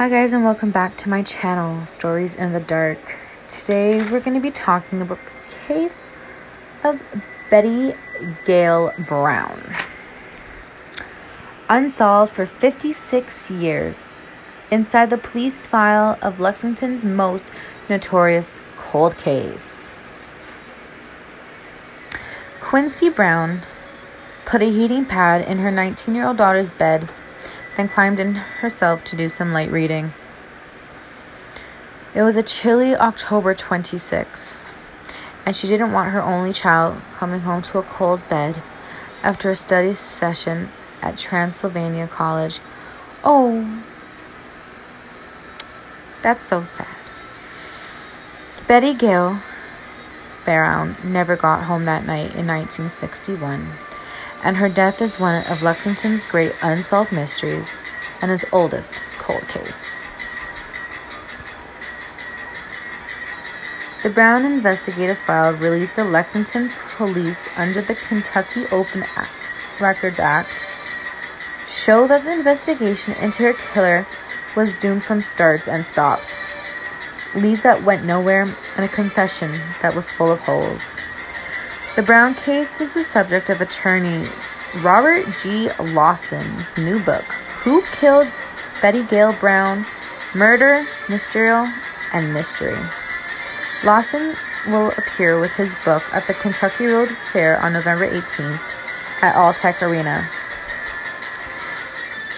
Hi, guys, and welcome back to my channel, Stories in the Dark. Today, we're going to be talking about the case of Betty Gail Brown. Unsolved for 56 years, inside the police file of Lexington's most notorious cold case. Quincy Brown put a heating pad in her 19 year old daughter's bed then climbed in herself to do some light reading. It was a chilly October 26th, and she didn't want her only child coming home to a cold bed after a study session at Transylvania College. Oh, that's so sad. Betty Gail Brown never got home that night in 1961 and her death is one of Lexington's great unsolved mysteries and its oldest cold case. The Brown investigative file released to Lexington police under the Kentucky Open Records Act show that the investigation into her killer was doomed from starts and stops, leads that went nowhere, and a confession that was full of holes. The Brown case is the subject of attorney Robert G. Lawson's new book, Who Killed Betty Gail Brown? Murder, Mystery, and Mystery. Lawson will appear with his book at the Kentucky Road Fair on November 18th at Alltech Arena.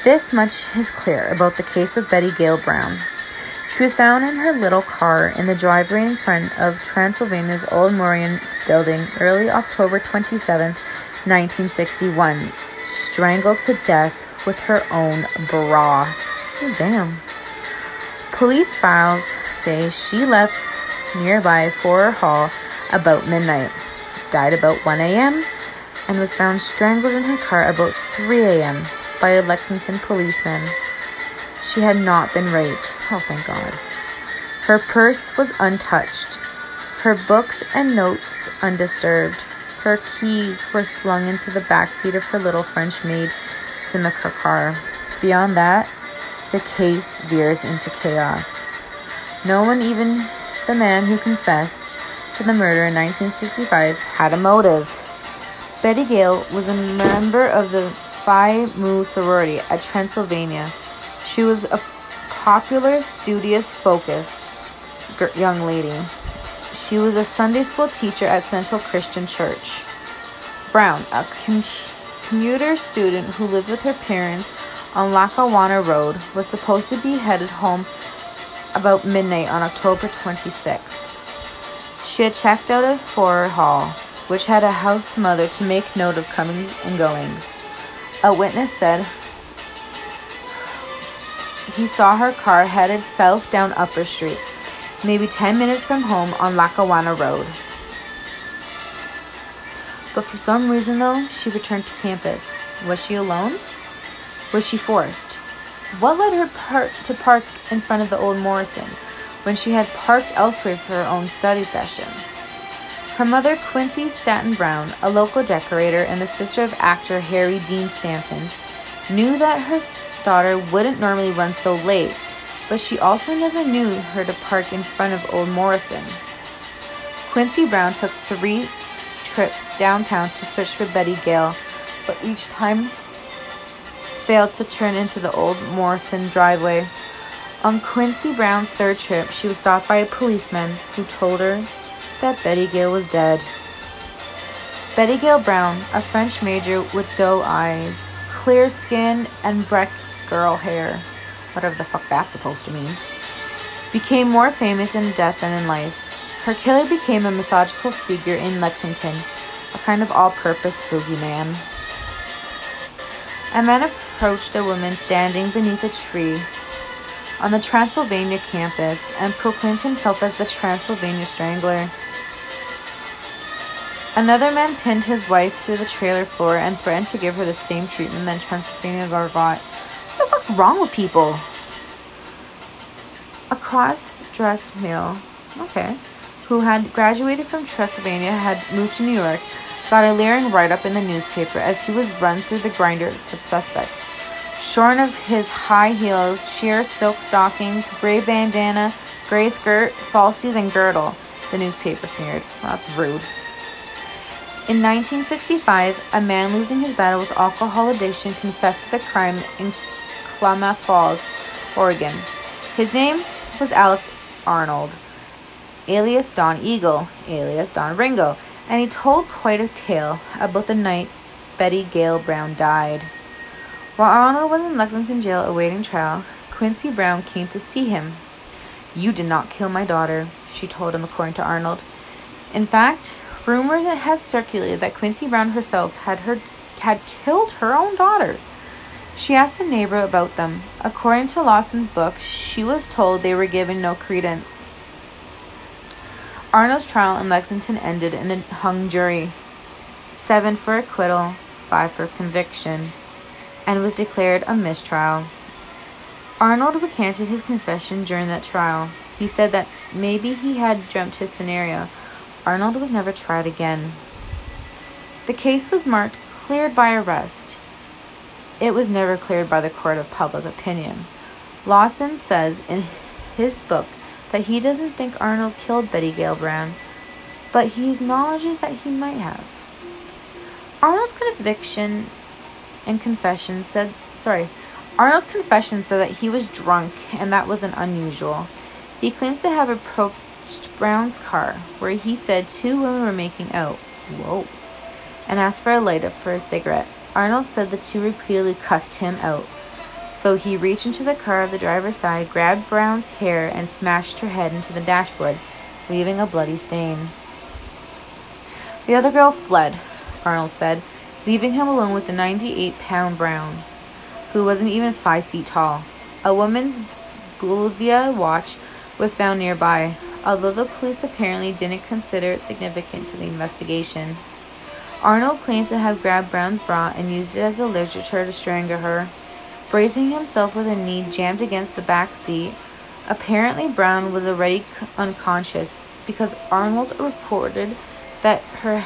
This much is clear about the case of Betty Gail Brown. She was found in her little car in the driveway in front of Transylvania's Old Morrison building early October 27, 1961, strangled to death with her own bra. Oh, damn. Police files say she left nearby Ford Hall about midnight, died about 1 a.m., and was found strangled in her car about 3 a.m. by a Lexington policeman. She had not been raped. Oh, thank God. Her purse was untouched, her books and notes undisturbed. Her keys were slung into the back seat of her little French made Simca car. Beyond that, the case veers into chaos. No one, even the man who confessed to the murder in 1965, had a motive. Betty Gail was a member of the Phi Mu sorority at Transylvania she was a popular, studious, focused young lady. She was a Sunday school teacher at Central Christian Church. Brown, a com- commuter student who lived with her parents on Lackawanna Road, was supposed to be headed home about midnight on October 26th. She had checked out of Ford Hall, which had a house mother to make note of comings and goings. A witness said he saw her car headed south down Upper Street, maybe 10 minutes from home on Lackawanna Road. But for some reason, though, she returned to campus. Was she alone? Was she forced? What led her par- to park in front of the old Morrison when she had parked elsewhere for her own study session? Her mother, Quincy Stanton Brown, a local decorator and the sister of actor Harry Dean Stanton, knew that her daughter wouldn't normally run so late, but she also never knew her to park in front of Old Morrison. Quincy Brown took three trips downtown to search for Betty Gail, but each time failed to turn into the Old Morrison driveway. On Quincy Brown's third trip, she was stopped by a policeman who told her that Betty Gail was dead. Betty Gail Brown, a French major with doe eyes, clear skin, and Breck girl hair, whatever the fuck that's supposed to mean, became more famous in death than in life. Her killer became a mythological figure in Lexington, a kind of all purpose boogeyman. A man approached a woman standing beneath a tree on the Transylvania campus and proclaimed himself as the Transylvania Strangler. Another man pinned his wife to the trailer floor and threatened to give her the same treatment that Transylvania got. What the fuck's wrong with people? A cross dressed male, okay, who had graduated from Transylvania, had moved to New York, got a leering write up in the newspaper as he was run through the grinder of suspects. shorn of his high heels, sheer silk stockings, gray bandana, gray skirt, falsies, and girdle. The newspaper sneered. Well, that's rude. In 1965, a man losing his battle with alcohol addiction confessed the crime in Klamath Falls, Oregon. His name was Alex Arnold, alias Don Eagle, alias Don Ringo, and he told quite a tale about the night Betty Gail Brown died. While Arnold was in Lexington jail awaiting trial, Quincy Brown came to see him. You did not kill my daughter, she told him, according to Arnold. In fact, rumors had circulated that Quincy Brown herself had her had killed her own daughter. She asked a neighbor about them. According to Lawson's book, she was told they were given no credence. Arnold's trial in Lexington ended in a hung jury seven for acquittal, five for conviction, and was declared a mistrial. Arnold recanted his confession during that trial. He said that maybe he had dreamt his scenario. Arnold was never tried again. The case was marked cleared by arrest. It was never cleared by the court of public opinion. Lawson says in his book that he doesn't think Arnold killed Betty Gail Brown, but he acknowledges that he might have. Arnold's conviction and confession said, sorry, Arnold's confession said that he was drunk and that wasn't unusual. He claims to have approached Brown's car, where he said two women were making out. Whoa. And asked for a light up for a cigarette. Arnold said the two repeatedly cussed him out. So he reached into the car of the driver's side, grabbed Brown's hair, and smashed her head into the dashboard, leaving a bloody stain. The other girl fled, Arnold said, leaving him alone with the 98 pound Brown, who wasn't even five feet tall. A woman's Bulova watch was found nearby, although the police apparently didn't consider it significant to the investigation. Arnold claimed to have grabbed Brown's bra and used it as a ligature to strangle her. Bracing himself with a knee jammed against the back seat, apparently Brown was already unconscious because Arnold reported that her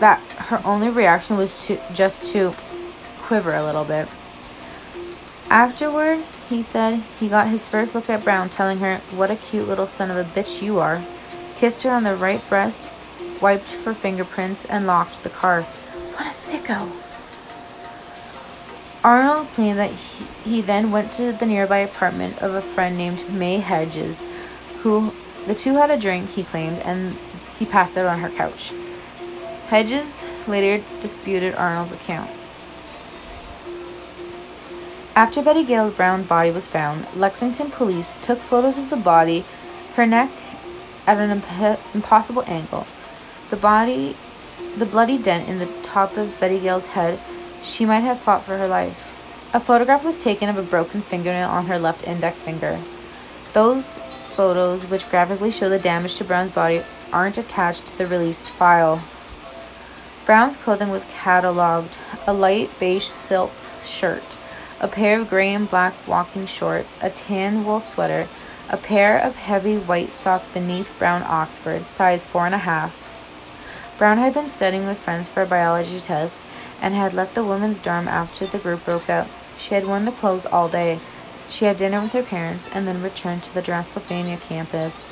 that her only reaction was to just to quiver a little bit. Afterward, he said he got his first look at Brown, telling her, What a cute little son of a bitch you are. Kissed her on the right breast wiped for fingerprints, and locked the car. What a sicko! Arnold claimed that he, he then went to the nearby apartment of a friend named May Hedges, who the two had a drink, he claimed, and he passed out on her couch. Hedges later disputed Arnold's account. After Betty Gail Brown's body was found, Lexington police took photos of the body, her neck at an imp- impossible angle. The body, the bloody dent in the top of Betty Gail's head, she might have fought for her life. A photograph was taken of a broken fingernail on her left index finger. Those photos, which graphically show the damage to Brown's body, aren't attached to the released file. Brown's clothing was catalogued a light beige silk shirt, a pair of gray and black walking shorts, a tan wool sweater, a pair of heavy white socks beneath brown Oxford, size four and a half, Brown had been studying with friends for a biology test and had left the women's dorm after the group broke up. She had worn the clothes all day. She had dinner with her parents and then returned to the Transylvania campus.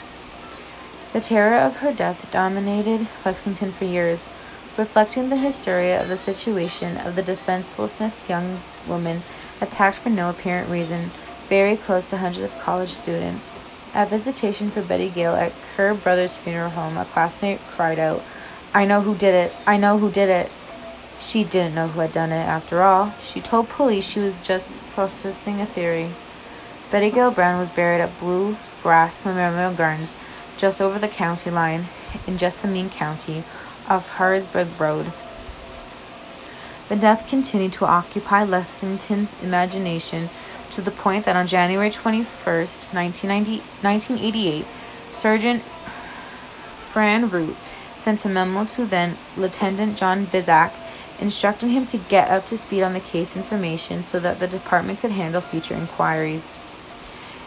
The terror of her death dominated Lexington for years, reflecting the hysteria of the situation of the defenselessness young woman attacked for no apparent reason, very close to hundreds of college students. At visitation for Betty Gail at Kerr Brothers Funeral Home, a classmate cried out, I know who did it. I know who did it. She didn't know who had done it after all. She told police she was just processing a theory. Betty Gail Brown was buried at Blue Grass Memorial Gardens, just over the county line in Jessamine County, off Harrodsburg Road. The death continued to occupy Lexington's imagination to the point that on January 21st, 1988, Sergeant Fran Root sent a memo to then Lieutenant John Bizak instructing him to get up to speed on the case information so that the department could handle future inquiries.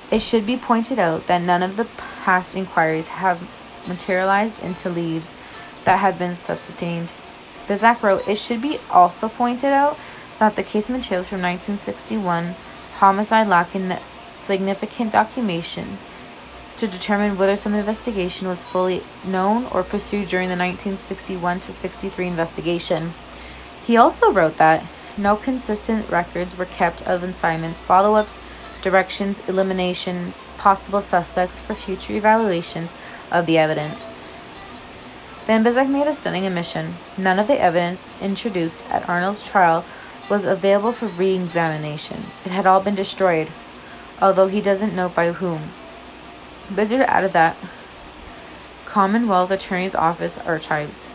It should be pointed out that none of the past inquiries have materialized into leads that have been sustained. Bizak wrote, It should be also pointed out that the case materials from 1961 homicide lacking significant documentation to determine whether some investigation was fully known or pursued during the 1961 to 63 investigation. He also wrote that no consistent records were kept of assignments, follow ups, directions, eliminations, possible suspects for future evaluations of the evidence. Then Bizek made a stunning admission. None of the evidence introduced at Arnold's trial was available for re examination. It had all been destroyed, although he doesn't know by whom. Bizek added that Commonwealth Attorney's Office archives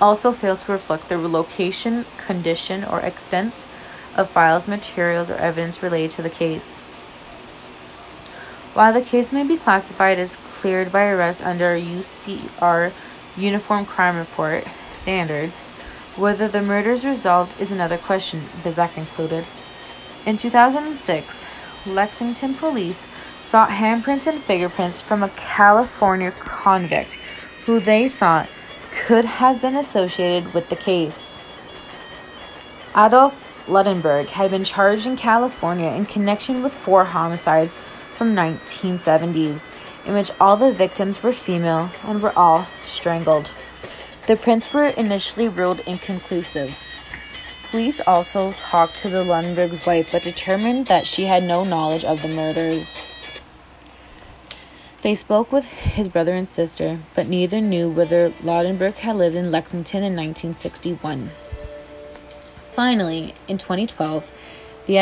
also fail to reflect the location, condition, or extent of files, materials, or evidence related to the case. While the case may be classified as cleared by arrest under UCR Uniform Crime Report standards, whether the murder is resolved is another question, Bizek concluded. In 2006, Lexington police sought handprints and fingerprints from a California convict who they thought could have been associated with the case. Adolf Ludenberg had been charged in California in connection with four homicides from 1970s in which all the victims were female and were all strangled. The prints were initially ruled inconclusive. Police also talked to the Ludenberg's wife but determined that she had no knowledge of the murders. They spoke with his brother and sister, but neither knew whether Ludenberg had lived in Lexington in 1961. Finally, in 2012, the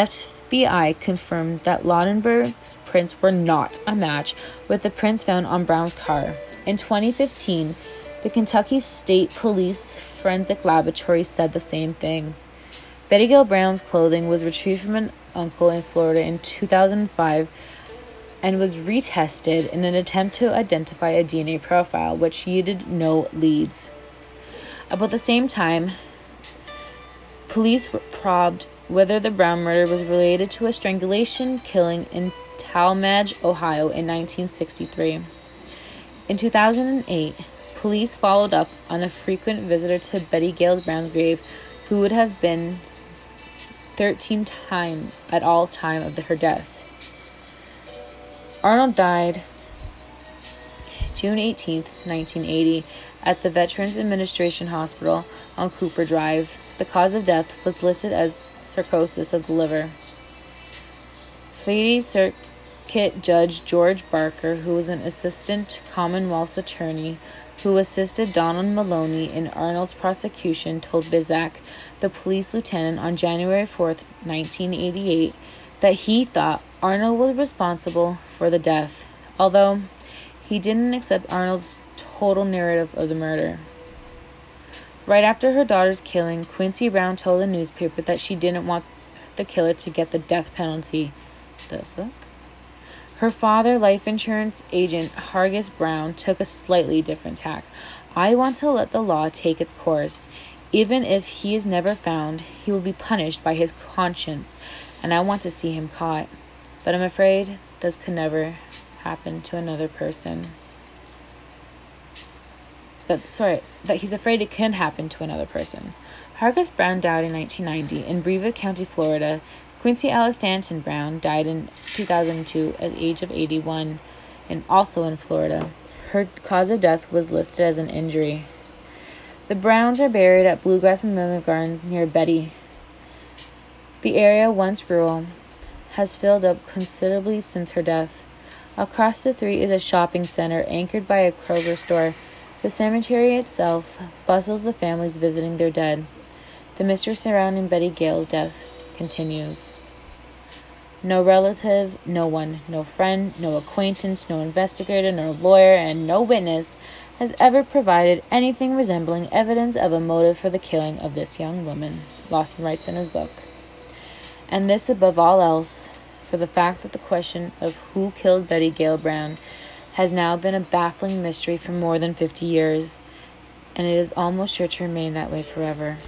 FBI confirmed that Ludenberg's prints were not a match with the prints found on Brown's car. In 2015, the Kentucky State Police Forensic Laboratory said the same thing. Betty Gail Brown's clothing was retrieved from an uncle in Florida in 2005 and was retested in an attempt to identify a DNA profile, which yielded no leads. About the same time, police probed whether the Brown murder was related to a strangulation killing in Tallmadge, Ohio in 1963. In 2008, police followed up on a frequent visitor to Betty Gail Brown's grave who would have been 13 times at all time of her death. Arnold died June 18, 1980, at the Veterans Administration Hospital on Cooper Drive. The cause of death was listed as cirrhosis of the liver. Fayette Circuit Judge George Barker, who was an assistant Commonwealth's attorney who assisted Donald Maloney in Arnold's prosecution, told Bizek, the police lieutenant, on January 4, 1988, that he thought Arnold was responsible for the death, although he didn't accept Arnold's total narrative of the murder. Right after her daughter's killing, Quincy Brown told the newspaper that she didn't want the killer to get the death penalty. The fuck? Her father, life insurance agent Hargis Brown, took a slightly different tack. I want to let the law take its course. Even if he is never found, he will be punished by his conscience and I want to see him caught. But I'm afraid this could never happen to another person. That sorry, that he's afraid it can happen to another person. Hargis Brown died in 1990 in Brevard County, Florida. Quincy Alice Stanton Brown died in 2002 at the age of 81 and also in Florida. Her cause of death was listed as an injury. The Browns are buried at Bluegrass Memorial Gardens near Betty, the area, once rural, has filled up considerably since her death. Across the street is a shopping center anchored by a Kroger store. The cemetery itself bustles the families visiting their dead. The mystery surrounding Betty Gail's death continues. No relative, no one, no friend, no acquaintance, no investigator, no lawyer, and no witness has ever provided anything resembling evidence of a motive for the killing of this young woman, Lawson writes in his book and this above all else, for the fact that the question of who killed Betty Gail Brown has now been a baffling mystery for more than 50 years, and it is almost sure to remain that way forever.